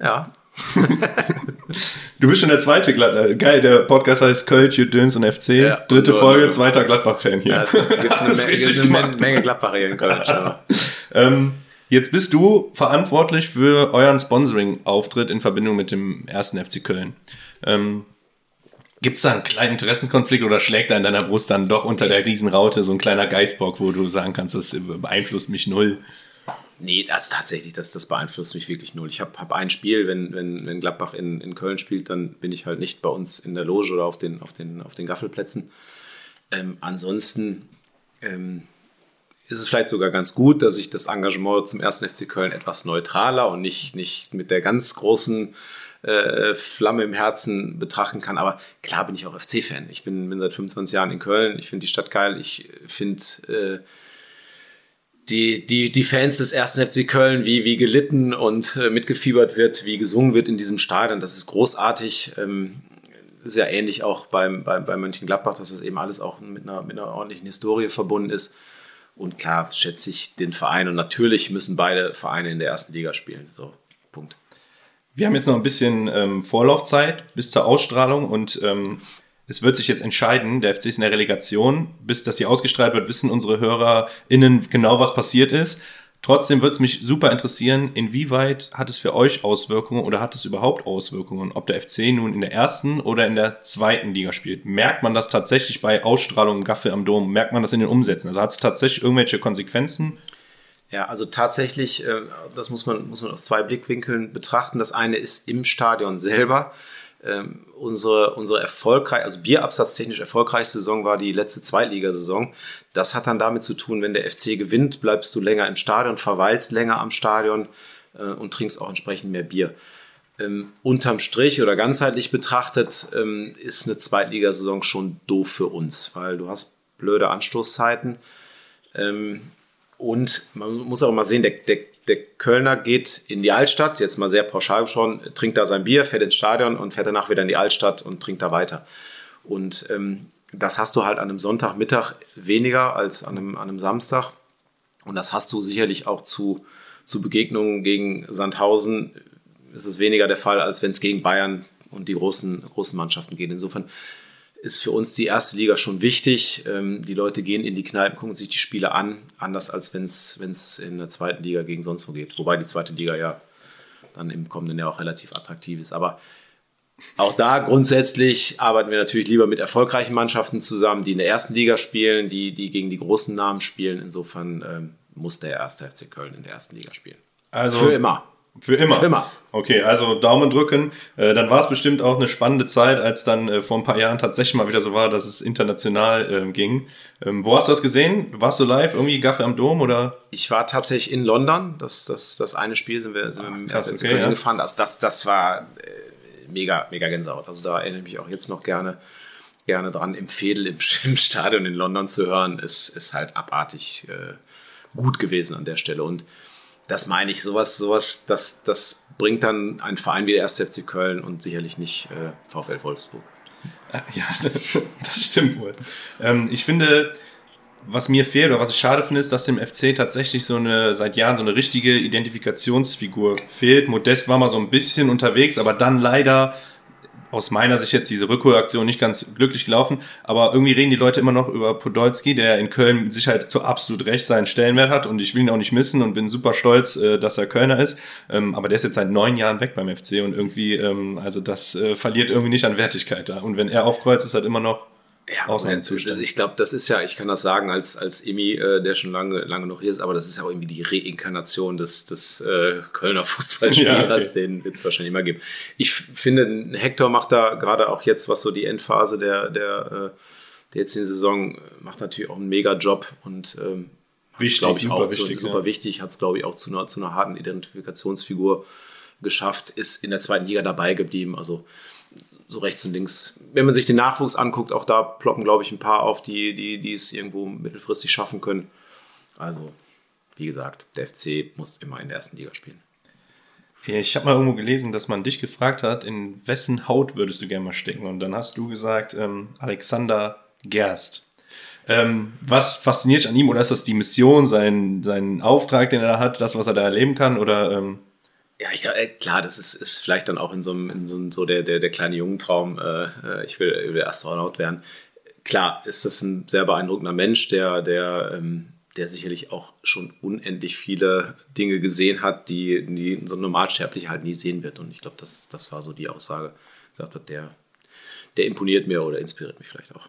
Ja. du bist schon der zweite Gladbach. Äh, geil, der Podcast heißt Kölsch, Döns und FC. Ja, Dritte und, Folge, zweiter Gladbach-Fan hier. Ja, es gibt eine, das gibt eine Menge Gladbach hier in Kölsch. ähm, jetzt bist du verantwortlich für euren Sponsoring-Auftritt in Verbindung mit dem ersten FC Köln. Ähm, Gibt es da einen kleinen Interessenskonflikt oder schlägt da in deiner Brust dann doch unter der Riesenraute so ein kleiner Geißbock, wo du sagen kannst, das beeinflusst mich null? Nee, also tatsächlich, das, das beeinflusst mich wirklich null. Ich habe hab ein Spiel, wenn, wenn, wenn Gladbach in, in Köln spielt, dann bin ich halt nicht bei uns in der Loge oder auf den, auf den, auf den Gaffelplätzen. Ähm, ansonsten ähm, ist es vielleicht sogar ganz gut, dass ich das Engagement zum 1. FC Köln etwas neutraler und nicht, nicht mit der ganz großen äh, Flamme im Herzen betrachten kann. Aber klar bin ich auch FC-Fan. Ich bin, bin, seit 25 Jahren in Köln. Ich finde die Stadt geil. Ich finde äh, die, die, die Fans des ersten FC Köln, wie, wie gelitten und äh, mitgefiebert wird, wie gesungen wird in diesem Stadion. Das ist großartig. Ähm, ja ähnlich auch beim, bei, bei Mönchengladbach, dass das eben alles auch mit einer, mit einer ordentlichen Historie verbunden ist. Und klar schätze ich den Verein und natürlich müssen beide Vereine in der ersten Liga spielen. So, Punkt. Wir haben jetzt noch ein bisschen ähm, Vorlaufzeit bis zur Ausstrahlung und ähm, es wird sich jetzt entscheiden, der FC ist in der Relegation, bis das hier ausgestrahlt wird, wissen unsere HörerInnen genau, was passiert ist. Trotzdem würde es mich super interessieren, inwieweit hat es für euch Auswirkungen oder hat es überhaupt Auswirkungen, ob der FC nun in der ersten oder in der zweiten Liga spielt. Merkt man das tatsächlich bei Ausstrahlung Gaffe am Dom? Merkt man das in den Umsätzen? Also hat es tatsächlich irgendwelche Konsequenzen? Ja, also tatsächlich, äh, das muss man, muss man aus zwei Blickwinkeln betrachten. Das eine ist im Stadion selber. Ähm, unsere, unsere erfolgreich, also bierabsatztechnisch erfolgreichste Saison war die letzte Zweitligasaison. Das hat dann damit zu tun, wenn der FC gewinnt, bleibst du länger im Stadion, verweilst länger am Stadion äh, und trinkst auch entsprechend mehr Bier. Ähm, unterm Strich oder ganzheitlich betrachtet ähm, ist eine Zweitligasaison schon doof für uns, weil du hast blöde Anstoßzeiten. Ähm, und man muss auch mal sehen, der, der, der Kölner geht in die Altstadt, jetzt mal sehr pauschal schon, trinkt da sein Bier, fährt ins Stadion und fährt danach wieder in die Altstadt und trinkt da weiter. Und ähm, das hast du halt an einem Sonntagmittag weniger als an einem, an einem Samstag. Und das hast du sicherlich auch zu, zu Begegnungen gegen Sandhausen. Ist es weniger der Fall, als wenn es gegen Bayern und die großen, großen Mannschaften geht. Insofern ist für uns die erste Liga schon wichtig. Ähm, die Leute gehen in die Kneipen, gucken sich die Spiele an, anders als wenn es in der zweiten Liga gegen sonst wo geht. Wobei die zweite Liga ja dann im kommenden Jahr auch relativ attraktiv ist. Aber Auch da grundsätzlich arbeiten wir natürlich lieber mit erfolgreichen Mannschaften zusammen, die in der ersten Liga spielen, die, die gegen die großen Namen spielen. Insofern ähm, muss der erste FC Köln in der ersten Liga spielen. Also Für immer. Für immer. Für immer. Okay, also Daumen drücken. Äh, dann war es bestimmt auch eine spannende Zeit, als dann äh, vor ein paar Jahren tatsächlich mal wieder so war, dass es international ähm, ging. Ähm, wo hast du das gesehen? Warst du live irgendwie Gaffe am Dom oder? Ich war tatsächlich in London. Das, das, das eine Spiel sind wir, sind wir im ersten okay, ja. gefahren. Das, das, das war äh, mega, mega Gänsehaut. Also da erinnere ich mich auch jetzt noch gerne, gerne dran. Im Fädel im, im Stadion in London zu hören, ist, ist halt abartig gut gewesen an der Stelle. Und das meine ich, sowas, sowas, das, das bringt dann einen Verein wie der 1. FC Köln und sicherlich nicht äh, VfL Wolfsburg. Äh, Ja, das stimmt wohl. Ähm, ich finde, was mir fehlt oder was ich schade finde, ist, dass dem FC tatsächlich so eine, seit Jahren so eine richtige Identifikationsfigur fehlt. Modest war mal so ein bisschen unterwegs, aber dann leider aus meiner Sicht jetzt diese Rückholaktion nicht ganz glücklich gelaufen, aber irgendwie reden die Leute immer noch über Podolski, der in Köln mit Sicherheit zu absolut Recht seinen Stellenwert hat und ich will ihn auch nicht missen und bin super stolz, äh, dass er Kölner ist, Ähm, aber der ist jetzt seit neun Jahren weg beim FC und irgendwie, ähm, also das äh, verliert irgendwie nicht an Wertigkeit da. Und wenn er aufkreuzt, ist halt immer noch Ja, Ausnahmezustand. ich glaube, das ist ja, ich kann das sagen als, als Imi, äh, der schon lange, lange noch hier ist, aber das ist ja auch irgendwie die Reinkarnation des, des äh, Kölner Fußballspielers, Ja, okay. den wird es wahrscheinlich immer geben. Ich finde, Hector macht da gerade auch jetzt, was so die Endphase der, der, äh, der jetzigen Saison, äh, macht natürlich auch einen mega Job und ähm, Wichtig, glaube ich, super auch zu, wichtig, super ja. wichtig, hat es, glaube ich, auch zu einer, zu einer harten Identifikationsfigur geschafft, ist in der zweiten Liga dabei geblieben. Also so rechts und links. Wenn man sich den Nachwuchs anguckt, auch da ploppen, glaube ich, ein paar auf, die, die, die es irgendwo mittelfristig schaffen können. Also, wie gesagt, der FC muss immer in der ersten Liga spielen. Ich habe mal irgendwo gelesen, dass man dich gefragt hat, in wessen Haut würdest du gerne mal stecken? Und dann hast du gesagt, ähm, Alexander Gerst. Ähm, was fasziniert an ihm? Oder ist das die Mission, sein, sein Auftrag, den er da hat, das, was er da erleben kann? Oder ähm, Ja, ich, äh, klar, das ist, ist vielleicht dann auch in so, einem, in so, einem- so der, der, der kleine Jungentraum, äh, äh, ich will, ich will Astronaut werden. Klar, ist das ein sehr beeindruckender Mensch, der, der, ähm, der sicherlich auch schon unendlich viele Dinge gesehen hat, die, die so ein Normalsterblicher halt nie sehen wird. Und ich glaube, das, das war so die Aussage, gesagt wird, der, der imponiert mir oder inspiriert mich vielleicht auch.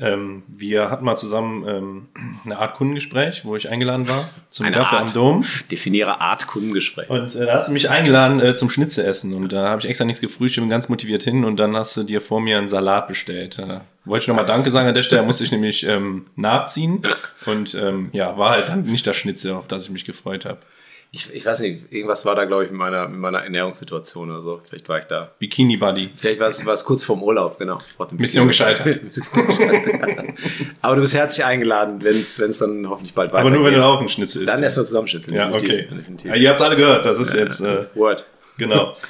Ähm, wir hatten mal zusammen ähm, eine Art Kundengespräch, wo ich eingeladen war zum Eine Gaffe Art. am Dom. Definiere Art Kundengespräch. Und äh, da hast du mich eingeladen äh, zum Schnitzel essen und da habe ich extra nichts gefrühstückt, bin ganz motiviert hin und dann hast du dir vor mir einen Salat bestellt. Äh, wollte ich nochmal Danke sagen an der Stelle, musste ich nämlich ähm, nachziehen und ähm, ja, war halt dann nicht das Schnitzel, auf das ich mich gefreut habe. Ich, ich weiß nicht, irgendwas war da, glaube ich, mit meiner, mit meiner Ernährungssituation oder so. Vielleicht war ich da Bikini Buddy. Vielleicht war es, war es kurz vorm Urlaub, genau. Mission gescheitert. Aber du bist herzlich eingeladen, wenn es dann hoffentlich bald weitergeht. Aber nur wenn du auch ein Schnitzel isst. Dann erstmal zusammenschnitzeln. Ja, definitiv, okay. definitiv. Ja, ihr habt es alle gehört, das ist jetzt äh, Word. Genau.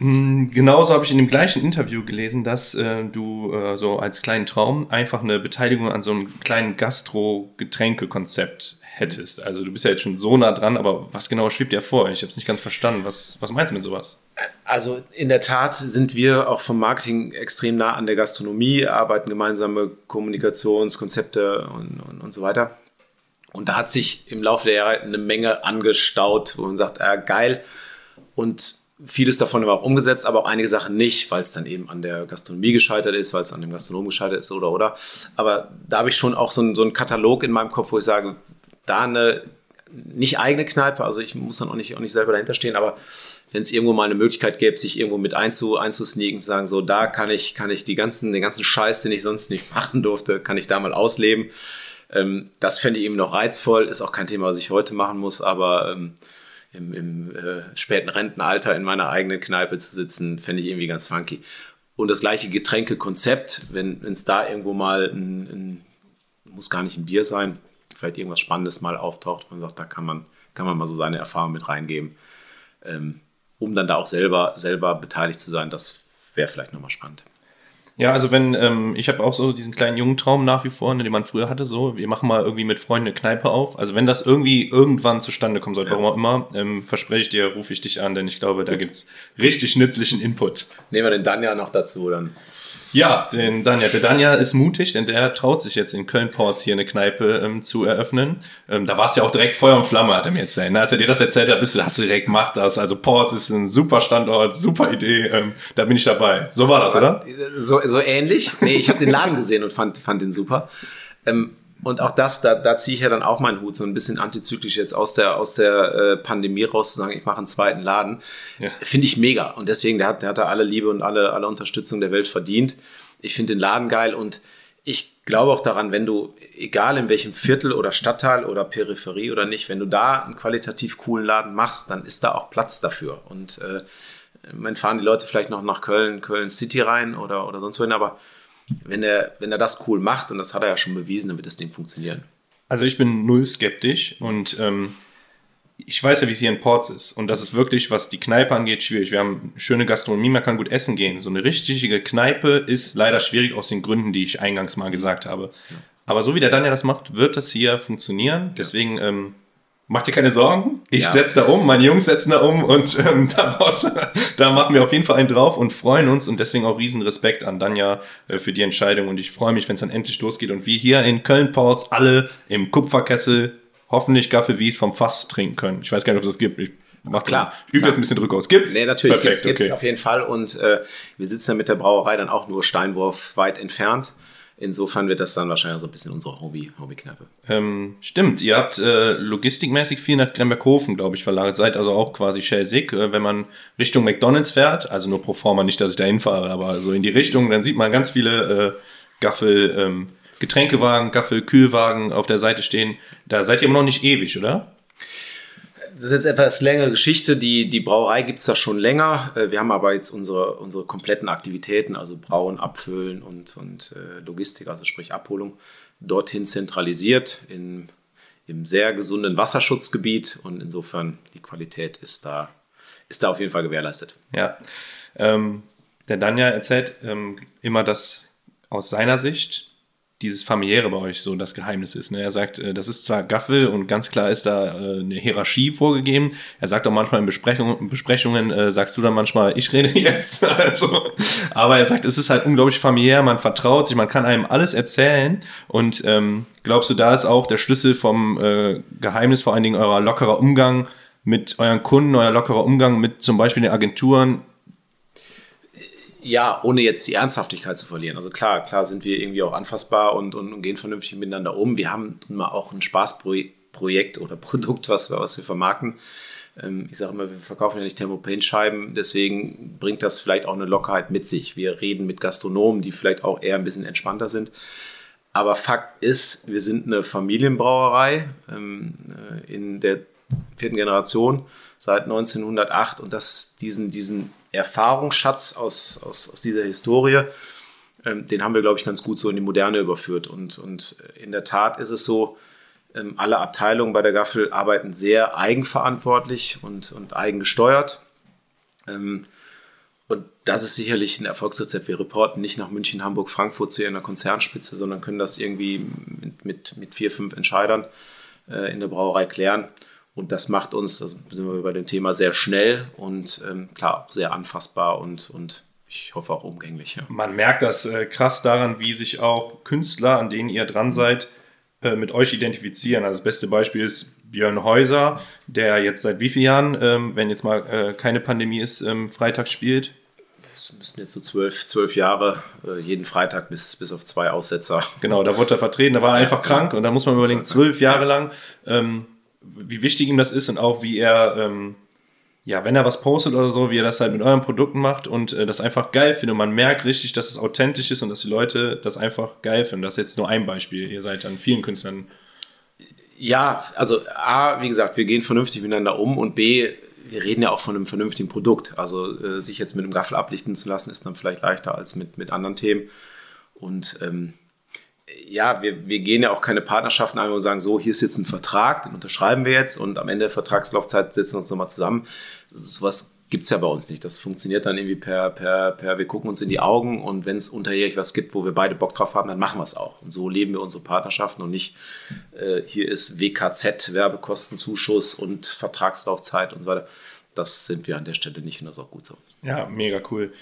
Mm, Genauso habe ich in dem gleichen Interview gelesen, dass äh, du äh, so als kleinen Traum einfach eine Beteiligung an so einem kleinen Gastro-Getränke-Konzept hättest. Also du bist ja jetzt schon so nah dran, aber was genau schwebt dir vor? Ich habe es nicht ganz verstanden. Was, was meinst du mit sowas? Also in der Tat sind wir auch vom Marketing extrem nah an der Gastronomie, arbeiten gemeinsame Kommunikationskonzepte und, und, und so weiter. Und da hat sich im Laufe der Jahre eine Menge angestaut, wo man sagt, ah, geil. Und vieles davon war auch umgesetzt, aber auch einige Sachen nicht, weil es dann eben an der Gastronomie gescheitert ist, weil es an dem Gastronom gescheitert ist oder oder. Aber da habe ich schon auch so einen, so einen Katalog in meinem Kopf, wo ich sage, da eine nicht eigene Kneipe, also ich muss dann auch nicht, auch nicht selber dahinter stehen, aber wenn es irgendwo mal eine Möglichkeit gäbe, sich irgendwo mit einzu, einzusneaken, zu sagen, so da kann ich, kann ich die ganzen, den ganzen Scheiß, den ich sonst nicht machen durfte, kann ich da mal ausleben. Ähm, das fände ich eben noch reizvoll, ist auch kein Thema, was ich heute machen muss, aber ähm, im, im äh, späten Rentenalter in meiner eigenen Kneipe zu sitzen, fände ich irgendwie ganz funky. Und das gleiche Getränkekonzept, wenn es da irgendwo mal ein, ein, muss gar nicht ein Bier sein, vielleicht irgendwas Spannendes mal auftaucht, man sagt, da kann man, kann man mal so seine Erfahrung mit reingeben, ähm, um dann da auch selber, selber beteiligt zu sein, das wäre vielleicht nochmal spannend. Ja, also wenn, ähm, ich habe auch so diesen kleinen jungen Traum nach wie vor, ne, den man früher hatte, so, wir machen mal irgendwie mit Freunden eine Kneipe auf. Also wenn das irgendwie irgendwann zustande kommen sollte, warum auch immer, ähm, verspreche ich dir, rufe ich dich an, denn ich glaube, da gibt's richtig nützlichen Input. Nehmen wir den dann ja noch dazu, dann Ja, den Danja. Der Danja ist mutig, denn der traut sich jetzt in Köln-Ports hier eine Kneipe ähm, zu eröffnen. Ähm, da warst du ja auch direkt Feuer und Flamme, hat er mir erzählt. Ne? Als er dir das erzählt hat, bist du, hast du direkt gemacht das. Also Ports ist ein super Standort, super Idee. Ähm, da bin ich dabei. So war das, oder? So, so ähnlich. Nee, ich habe den Laden gesehen und fand, fand den super. Ähm, und auch das, da, da ziehe ich ja dann auch meinen Hut, so ein bisschen antizyklisch jetzt aus der, aus der äh, Pandemie raus zu sagen, ich mache einen zweiten Laden. Ja. Finde ich mega. Und deswegen, der hat, der hat da alle Liebe und alle, alle Unterstützung der Welt verdient. Ich finde den Laden geil und ich glaube auch daran, wenn du, egal in welchem Viertel oder Stadtteil oder Peripherie oder nicht, wenn du da einen qualitativ coolen Laden machst, dann ist da auch Platz dafür. Und äh, man fahren die Leute vielleicht noch nach Köln, Köln City rein oder, oder sonst wohin, aber wenn er, wenn er das cool macht, und das hat er ja schon bewiesen, dann wird das Ding funktionieren. Also ich bin null skeptisch und ähm, ich weiß ja, wie es hier in Ports ist. Und das ist wirklich, was die Kneipe angeht, schwierig. Wir haben schöne Gastronomie, man kann gut essen gehen. So eine richtige Kneipe ist leider schwierig aus den Gründen, die ich eingangs mal gesagt habe. Aber so wie der Daniel das macht, wird das hier funktionieren. Deswegen ähm, Mach dir keine Sorgen. Ich ja. setze da um, meine Jungs setzen da um und ähm, da, da machen wir auf jeden Fall einen drauf und freuen uns und deswegen auch riesen Respekt an Danja äh, für die Entscheidung und ich freue mich, wenn es dann endlich losgeht und wir hier in Köln-Ports alle im Kupferkessel hoffentlich Gaffel Wies vom Fass trinken können. Ich weiß gar nicht, ob es das gibt. Ich mach klar. Übe jetzt ein bisschen Druck aus. Gibt's? Nee, natürlich Perfekt, gibt's, gibt's auf jeden Fall und äh, wir sitzen ja mit der Brauerei dann auch nur Steinwurf weit entfernt. Insofern wird das dann wahrscheinlich so ein bisschen unsere Hobby, Hobbykneipe. Ähm, stimmt, ihr habt äh, logistikmäßig viel nach Gremberghofen, glaube ich, verlagert. Seid also auch quasi Schelsig. Äh, wenn man Richtung McDonalds fährt, also nur pro forma, nicht, dass ich da hinfahre, aber so in die Richtung, dann sieht man ganz viele äh, Gaffel, ähm, Getränkewagen, Gaffel, Kühlwagen auf der Seite stehen. Da seid ihr immer noch nicht ewig, oder? Das ist jetzt etwas längere Geschichte. Die, die Brauerei gibt es da schon länger. Äh, wir haben aber jetzt unsere, unsere kompletten Aktivitäten, also Brauen, Abfüllen und, und äh, Logistik, also sprich Abholung, dorthin zentralisiert in, im sehr gesunden Wasserschutzgebiet. Und insofern die Qualität ist da, ist da auf jeden Fall gewährleistet. Ja. Ähm, der Danja erzählt ähm, immer das aus seiner Sicht, dieses familiäre bei euch so das Geheimnis ist. Ne? Er sagt, äh, das ist zwar Gaffel und ganz klar ist da äh, eine Hierarchie vorgegeben. Er sagt auch manchmal in Besprechungen, Besprechungen äh, sagst du dann manchmal, ich rede jetzt. also, aber er sagt, es ist halt unglaublich familiär, man vertraut sich, man kann einem alles erzählen. Und ähm, glaubst du, da ist auch der Schlüssel vom äh, Geheimnis, vor allen Dingen eurer lockerer Umgang mit euren Kunden, euer lockerer Umgang mit zum Beispiel den Agenturen, ja, ohne jetzt die Ernsthaftigkeit zu verlieren. Also klar, klar sind wir irgendwie auch anfassbar und, und, und gehen vernünftig miteinander um. Wir haben mal auch ein Spaßprojekt oder Produkt, was, was wir vermarkten. Ähm, ich sage immer, wir verkaufen ja nicht Thermopaint-Scheiben, deswegen bringt das vielleicht auch eine Lockerheit mit sich. Wir reden mit Gastronomen, die vielleicht auch eher ein bisschen entspannter sind. Aber Fakt ist, wir sind eine Familienbrauerei ähm, äh, in der vierten Generation seit 1908 und das, diesen, diesen Erfahrungsschatz aus, aus, aus dieser Historie, ähm, den haben wir, glaube ich, ganz gut so in die Moderne überführt. Und, und in der Tat ist es so, ähm, alle Abteilungen bei der Gaffel arbeiten sehr eigenverantwortlich und, und eigengesteuert. Ähm, und das ist sicherlich ein Erfolgsrezept. Wir reporten nicht nach München, Hamburg, Frankfurt zu einer Konzernspitze, sondern können das irgendwie mit, mit, mit vier, fünf Entscheidern äh, in der Brauerei klären. Und das macht uns, da sind wir bei dem Thema, sehr schnell und ähm, klar auch sehr anfassbar und, und ich hoffe auch umgänglich. Ja. Man merkt das äh, krass daran, wie sich auch Künstler, an denen ihr dran seid, äh, mit euch identifizieren. Also das beste Beispiel ist Björn Häuser, der jetzt seit wie vielen Jahren, ähm, wenn jetzt mal äh, keine Pandemie ist, ähm, Freitag spielt? Das müssten jetzt so zwölf, zwölf Jahre, äh, jeden Freitag bis, bis auf zwei Aussetzer. Genau, da wurde er vertreten, da war er einfach krank und da muss man überlegen, zwölf Jahre lang. Ähm, wie wichtig ihm das ist und auch wie er, ähm, ja, wenn er was postet oder so, wie er das halt mit euren Produkten macht und äh, das einfach geil findet. Und man merkt richtig, dass es authentisch ist und dass die Leute das einfach geil finden. Das ist jetzt nur ein Beispiel. Ihr seid an vielen Künstlern. Ja, also A, wie gesagt, wir gehen vernünftig miteinander um und B, wir reden ja auch von einem vernünftigen Produkt. Also äh, sich jetzt mit einem Gaffel ablichten zu lassen, ist dann vielleicht leichter als mit, mit anderen Themen. Und ähm, ja, wir, wir gehen ja auch keine Partnerschaften ein und sagen, so, hier ist jetzt ein Vertrag, den unterschreiben wir jetzt und am Ende der Vertragslaufzeit setzen wir uns nochmal zusammen. Sowas gibt es ja bei uns nicht. Das funktioniert dann irgendwie per, per, per, wir gucken uns in die Augen und wenn es unterjährig was gibt, wo wir beide Bock drauf haben, dann machen wir es auch. Und so leben wir unsere Partnerschaften und nicht, äh, hier ist WKZ, Werbekostenzuschuss und Vertragslaufzeit und so weiter. Das sind wir an der Stelle nicht und das ist auch gut so. Ja, mega cool.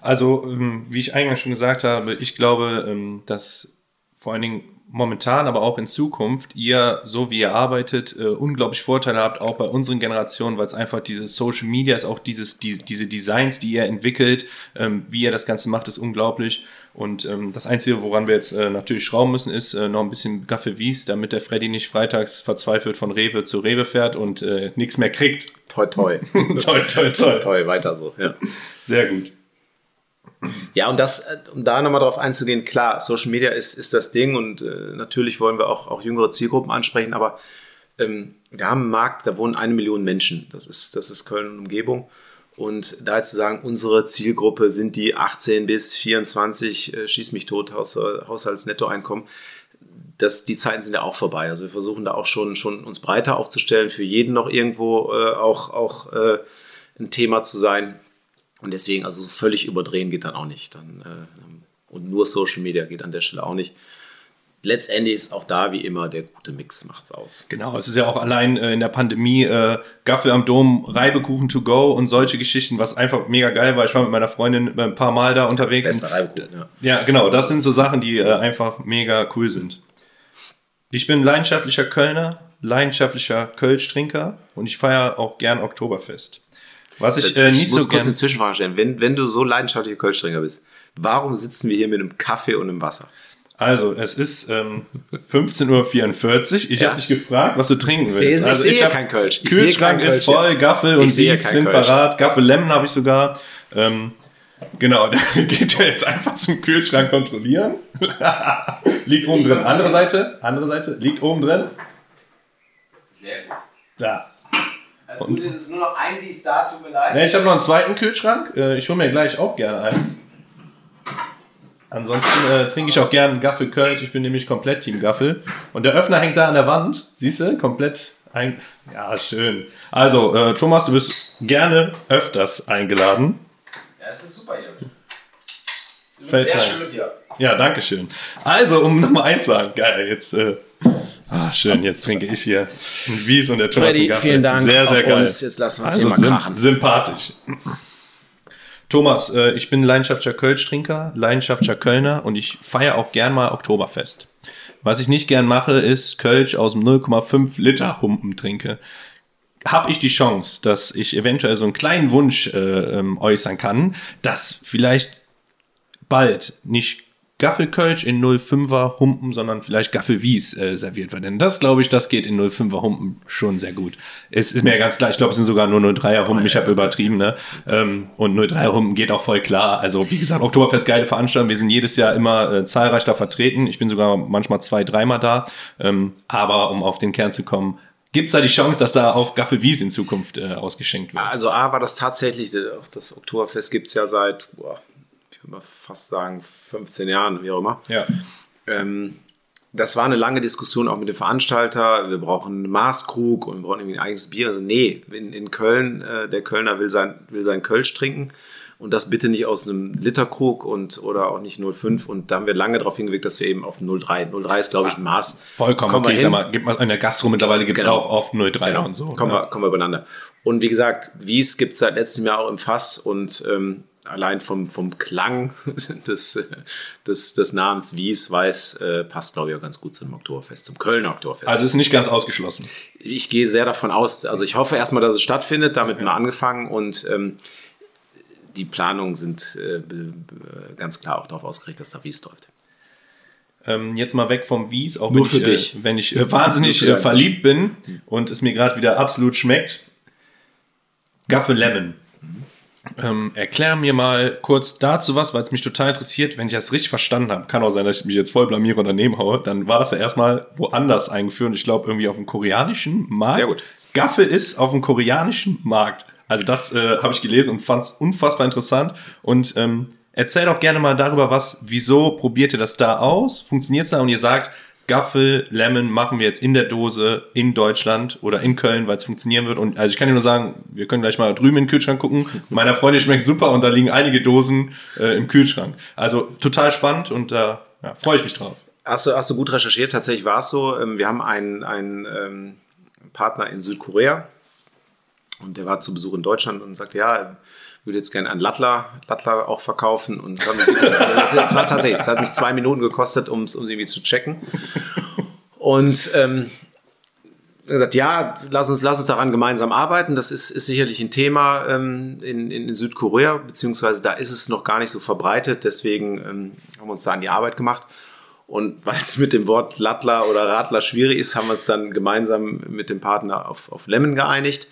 Also, ähm, wie ich eingangs schon gesagt habe, ich glaube, ähm, dass vor allen Dingen momentan, aber auch in Zukunft, ihr, so wie ihr arbeitet, äh, unglaublich Vorteile habt, auch bei unseren Generationen, weil es einfach dieses Social Media ist, auch dieses, die, diese Designs, die ihr entwickelt, ähm, wie ihr das Ganze macht, ist unglaublich. Und ähm, das Einzige, woran wir jetzt äh, natürlich schrauben müssen, ist äh, noch ein bisschen Gaffe Wies, damit der Freddy nicht freitags verzweifelt von Rewe zu Rewe fährt und äh, nichts mehr kriegt. Toi, toi. toi, toi, toi. Toi, weiter so, ja. Sehr gut. Ja, und das, äh, um da nochmal drauf einzugehen, klar, Social Media ist, ist das Ding und äh, natürlich wollen wir auch, auch jüngere Zielgruppen ansprechen, aber ähm, wir haben einen Markt, da wohnen eine Million Menschen. Das ist, das ist Köln und Umgebung. Und da jetzt zu sagen, unsere Zielgruppe sind die 18 bis 24, äh, schieß mich tot, Haus, Haushaltsnettoeinkommen. Das, die Zeiten sind ja auch vorbei. Also wir versuchen da auch schon, schon uns breiter aufzustellen, für jeden noch irgendwo äh, auch, auch äh, ein Thema zu sein. Und deswegen, also völlig überdrehen geht dann auch nicht. Dann, äh, und nur Social Media geht an der Stelle auch nicht letztendlich ist auch da wie immer der gute Mix macht's aus. Genau, es ist ja auch allein äh, in der Pandemie äh, Gaffel am Dom, Reibekuchen to go und solche Geschichten, was einfach mega geil war. Ich war mit meiner Freundin ein paar Mal da unterwegs. Bester Reibekuchen, ja. Ja, genau, das sind so Sachen, die äh, einfach mega cool sind. Ich bin leidenschaftlicher Kölner, leidenschaftlicher Kölsch-Trinker und ich feiere auch gern Oktoberfest. Was ich, äh, nicht ich muss so kurz gern... eine Zwischenfrage stellen. Wenn, wenn du so leidenschaftlicher Kölsch-Trinker bist, warum sitzen wir hier mit einem Kaffee und einem Wasser? Also, es ist ähm, 15.44 Uhr. Ich Ja. habe dich gefragt, was du trinken willst. Ich also, sehe hab- kein Kölsch. Ich sehe Kühlschrank kein ist Kölsch, voll, ja. Gaffel und Ich sehe kein sind Kölsch. parat. Gaffel Lemon habe ich sogar. Ähm, genau, da geht er jetzt einfach zum Kühlschrank kontrollieren. liegt oben drin. Andere Seite, andere Seite, liegt oben drin. Sehr gut. Da. Also gut, es ist nur noch ein Wies da, tut mir leid. Ne, ich habe noch einen zweiten Kühlschrank. Äh, ich hole mir gleich auch gerne eins. Ansonsten äh, trinke ich auch gerne Gaffel Kölsch. Ich bin nämlich komplett Team Gaffel. Und der Öffner hängt da an der Wand. Siehst du? Komplett ein. Ja, schön. Also, äh, Thomas, du bist gerne öfters eingeladen. Ja, es ist super jetzt. Es Fällt sehr rein. schön hier. Ja, danke schön. Also, um Nummer eins zu sagen. Geil, jetzt. Äh, ah, schön, jetzt trinke ich hier ein Wies und der Thomas Freddy, vielen Dank Sehr, sehr geil. uns. Jetzt lassen wir es Also hier mal sym krachen. sympathisch. Thomas, äh, ich bin leidenschaftlicher Kölsch-Trinker, leidenschaftlicher Kölner und ich feiere auch gern mal Oktoberfest. Was ich nicht gern mache, ist Kölsch aus dem 0,5 Liter Humpen trinke. Habe ich die Chance, dass ich eventuell so einen kleinen Wunsch äh, ähm, äußern kann, dass vielleicht bald nicht Gaffelkölsch in 05er Humpen, sondern vielleicht Gaffelwies äh, serviert wird. Denn das, glaube ich, das geht in 05er Humpen schon sehr gut. Es ist mir ganz klar, ich glaube, es sind sogar nur 03er Humpen, ich habe übertrieben, ne? Ähm, und 03er Humpen geht auch voll klar. Also, wie gesagt, Oktoberfest, geile Veranstaltung. Wir sind jedes Jahr immer äh, zahlreich da vertreten. Ich bin sogar manchmal zwei, dreimal da. Ähm, aber um auf den Kern zu kommen, gibt es da die Chance, dass da auch Gaffelwies in Zukunft äh, ausgeschenkt wird? Also A war das tatsächlich, äh, das Oktoberfest gibt es ja seit, boah, würde mal fast sagen, 15 Jahren, wie auch immer. Ja. Ähm, das war eine lange Diskussion auch mit dem Veranstalter. Wir brauchen einen Maßkrug und wir brauchen irgendwie ein eigenes Bier. Also nee, in, in Köln, äh, der Kölner will sein, will sein Kölsch trinken und das bitte nicht aus einem Literkrug und oder auch nicht 0,5. Und da haben wir lange darauf hingewirkt, dass wir eben auf 0,3. 0,3 ist, glaube ich, ein Maß. Vollkommen Kommen okay. Ich sag mal, gibt mal in der Gastro mittlerweile gibt es Genau. auch oft 03er und so. Kommen, ne? wir, kommen wir übereinander. Und wie gesagt, Wies gibt es seit letztem Jahr auch im Fass und ähm, allein vom, vom Klang des, äh, des, des Namens Wies weiß, äh, passt, glaube ich, auch ganz gut zum Oktoberfest, zum Kölner Oktoberfest. Also ist nicht ganz ausgeschlossen. ich gehe sehr davon aus, also ich hoffe erstmal, dass es stattfindet, damit mal angefangen und ähm, die Planungen sind äh, be- ganz klar auch darauf ausgerichtet, dass da Wies läuft. Ähm, jetzt mal weg vom Wies, auch Nur wenn für ich, dich. Äh, wenn ich äh, wahnsinnig äh, verliebt bin und es mir gerade wieder absolut schmeckt. Gaffe Lemon. Ähm, erklär mir mal kurz dazu was, weil es mich total interessiert, wenn ich das richtig verstanden habe. Kann auch sein, dass ich mich jetzt voll blamiere und daneben haue. Dann war das ja erstmal woanders eingeführt. Ich glaube, irgendwie auf dem koreanischen Markt. Sehr gut. Gaffe ist auf dem koreanischen Markt. Also das äh, habe ich gelesen und fand es unfassbar interessant. Und ähm, erzähl doch gerne mal darüber was, wieso probiert ihr das da aus? Funktioniert es da? Und ihr sagt, Gaffel, Lemon machen wir jetzt in der Dose in Deutschland oder in Köln, weil es funktionieren wird. Und also ich kann dir nur sagen, wir können gleich mal drüben in den Kühlschrank gucken. Meiner Freundin schmeckt super und da liegen einige Dosen äh, im Kühlschrank. Also total spannend und da ja, freue ich mich drauf. Hast du, hast du gut recherchiert? Tatsächlich war es so. ähm, Wir haben einen, einen ähm, Partner in Südkorea und der war zu Besuch in Deutschland und sagte, ja, würde jetzt gerne einen Lattler, Lattler auch verkaufen. Und das war tatsächlich, es hat mich zwei Minuten gekostet, um es irgendwie zu checken. Und ähm, gesagt, ja, lass uns, lass uns daran gemeinsam arbeiten. Das ist, ist sicherlich ein Thema ähm, in, in Südkorea, beziehungsweise da ist es noch gar nicht so verbreitet. Deswegen ähm, haben wir uns da an die Arbeit gemacht. Und weil es mit dem Wort Lattler oder Radler schwierig ist, haben wir uns dann gemeinsam mit dem Partner auf, auf Lemon geeinigt.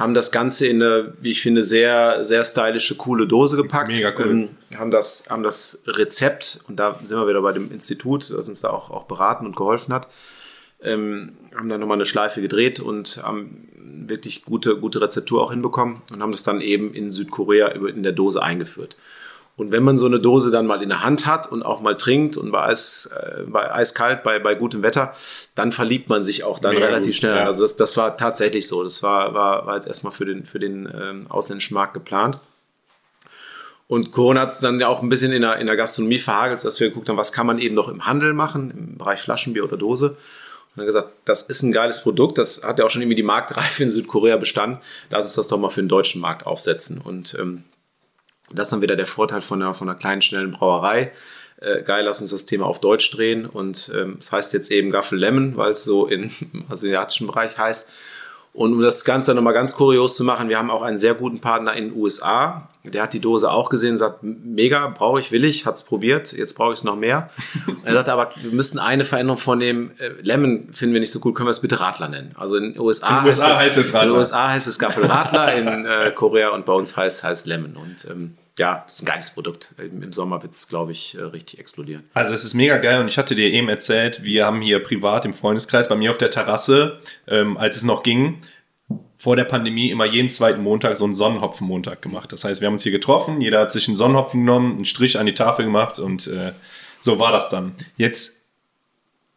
Haben das Ganze in eine, wie ich finde, sehr, sehr stylische, coole Dose gepackt. Mega cool. Ähm, haben, das, haben das Rezept, und da sind wir wieder bei dem Institut, das uns da auch, auch beraten und geholfen hat, ähm, haben dann nochmal eine Schleife gedreht und haben wirklich gute, gute Rezeptur auch hinbekommen und haben das dann eben in Südkorea in der Dose eingeführt. Und wenn man so eine Dose dann mal in der Hand hat und auch mal trinkt und bei, Eis, äh, bei eiskalt, bei, bei gutem Wetter, dann verliebt man sich auch dann Mega relativ gut, schnell. Ja. Also das, das war tatsächlich so. Das war, war, war jetzt erstmal für den, für den ähm, ausländischen Markt geplant. Und Corona hat es dann ja auch ein bisschen in der, in der Gastronomie verhagelt, dass wir geguckt haben, was kann man eben noch im Handel machen, im Bereich Flaschenbier oder Dose. Und dann gesagt, das ist ein geiles Produkt, das hat ja auch schon irgendwie die Marktreife in Südkorea bestanden. Lass uns das doch mal für den deutschen Markt aufsetzen. Und ähm, das ist dann wieder der Vorteil von einer, von einer kleinen, schnellen Brauerei. Äh, geil, lass uns das Thema auf Deutsch drehen. Und ähm, das heißt jetzt eben Gaffel Lemon, weil es so im asiatischen Bereich heißt. Und um das Ganze nochmal ganz kurios zu machen, wir haben auch einen sehr guten Partner in den USA. Der hat die Dose auch gesehen, sagt, mega, brauche ich, will ich, hat es probiert, jetzt brauche ich es noch mehr. er sagte aber, wir müssten eine Veränderung vornehmen. Äh, Lemon finden wir nicht so gut, können wir es bitte Radler nennen. Also in den USA, in USA heißt, es, Radler. In den USA heißt es Gaffel Radler, in äh, Korea und bei uns heißt es Lemon. Und ähm, ja, ist ein geiles Produkt. Im Sommer wird es, glaube ich, äh, richtig explodieren. Also es ist mega geil und ich hatte dir eben erzählt, wir haben hier privat im Freundeskreis bei mir auf der Terrasse, ähm, als es noch ging, vor der Pandemie immer jeden zweiten Montag so einen Sonnenhopfenmontag gemacht. Das heißt, wir haben uns hier getroffen, jeder hat sich einen Sonnenhopfen genommen, einen Strich an die Tafel gemacht und äh, so war das dann. Jetzt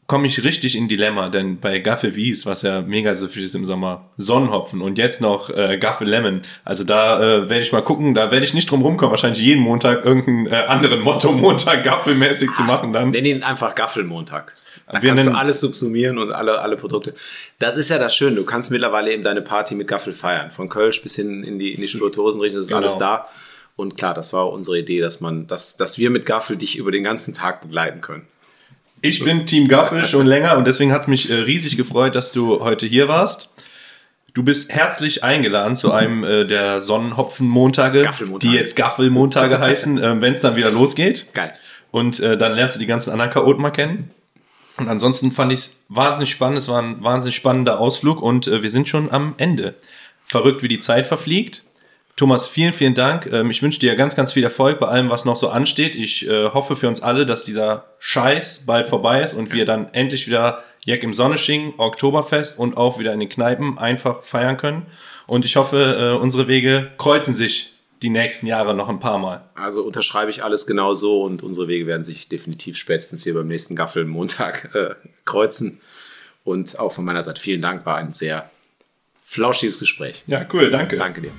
komme ich richtig in Dilemma, denn bei Gaffel Wies, was ja mega süffig ist im Sommer, Sonnenhopfen und jetzt noch äh, Gaffel Lemon. Also da äh, werde ich mal gucken, da werde ich nicht drum rumkommen, wahrscheinlich jeden Montag irgendeinen äh, anderen Motto-Montag Gaffelmäßig zu machen dann. Nenn ihn einfach Gaffelmontag. Da wir kannst du alles subsumieren und alle, alle Produkte. Das ist ja das Schöne. Du kannst mittlerweile eben deine Party mit Gaffel feiern. Von Kölsch bis hin in die, in die Spirituosenrichtung ist genau. alles da. Und klar, das war unsere Idee, dass man, dass, dass wir mit Gaffel dich über den ganzen Tag begleiten können. Ich bin Team Gaffel schon länger und deswegen hat es mich äh, riesig gefreut, dass du heute hier warst. Du bist herzlich eingeladen zu einem äh, der Sonnenhopfen-Montage, die jetzt Gaffelmontage heißen, äh, wenn es dann wieder losgeht. Geil. Und äh, dann lernst du die ganzen anderen Chaoten mal kennen. Und ansonsten fand ich es wahnsinnig spannend. Es war ein wahnsinnig spannender Ausflug und äh, wir sind schon am Ende. Verrückt, wie die Zeit verfliegt. Thomas, vielen, vielen Dank. Ähm, ich wünsche dir ganz, ganz viel Erfolg bei allem, was noch so ansteht. Ich äh, hoffe für uns alle, dass dieser Scheiß bald vorbei ist und wir dann endlich wieder Jack im Sonnesching, Oktoberfest und auch wieder in den Kneipen einfach feiern können. Und ich hoffe, äh, unsere Wege kreuzen sich die nächsten Jahre noch ein paar Mal. Also unterschreibe ich alles genau so und unsere Wege werden sich definitiv spätestens hier beim nächsten Gaffel Montag äh, kreuzen. Und auch von meiner Seite vielen Dank, war ein sehr flauschiges Gespräch. Ja, cool, danke. Danke dir.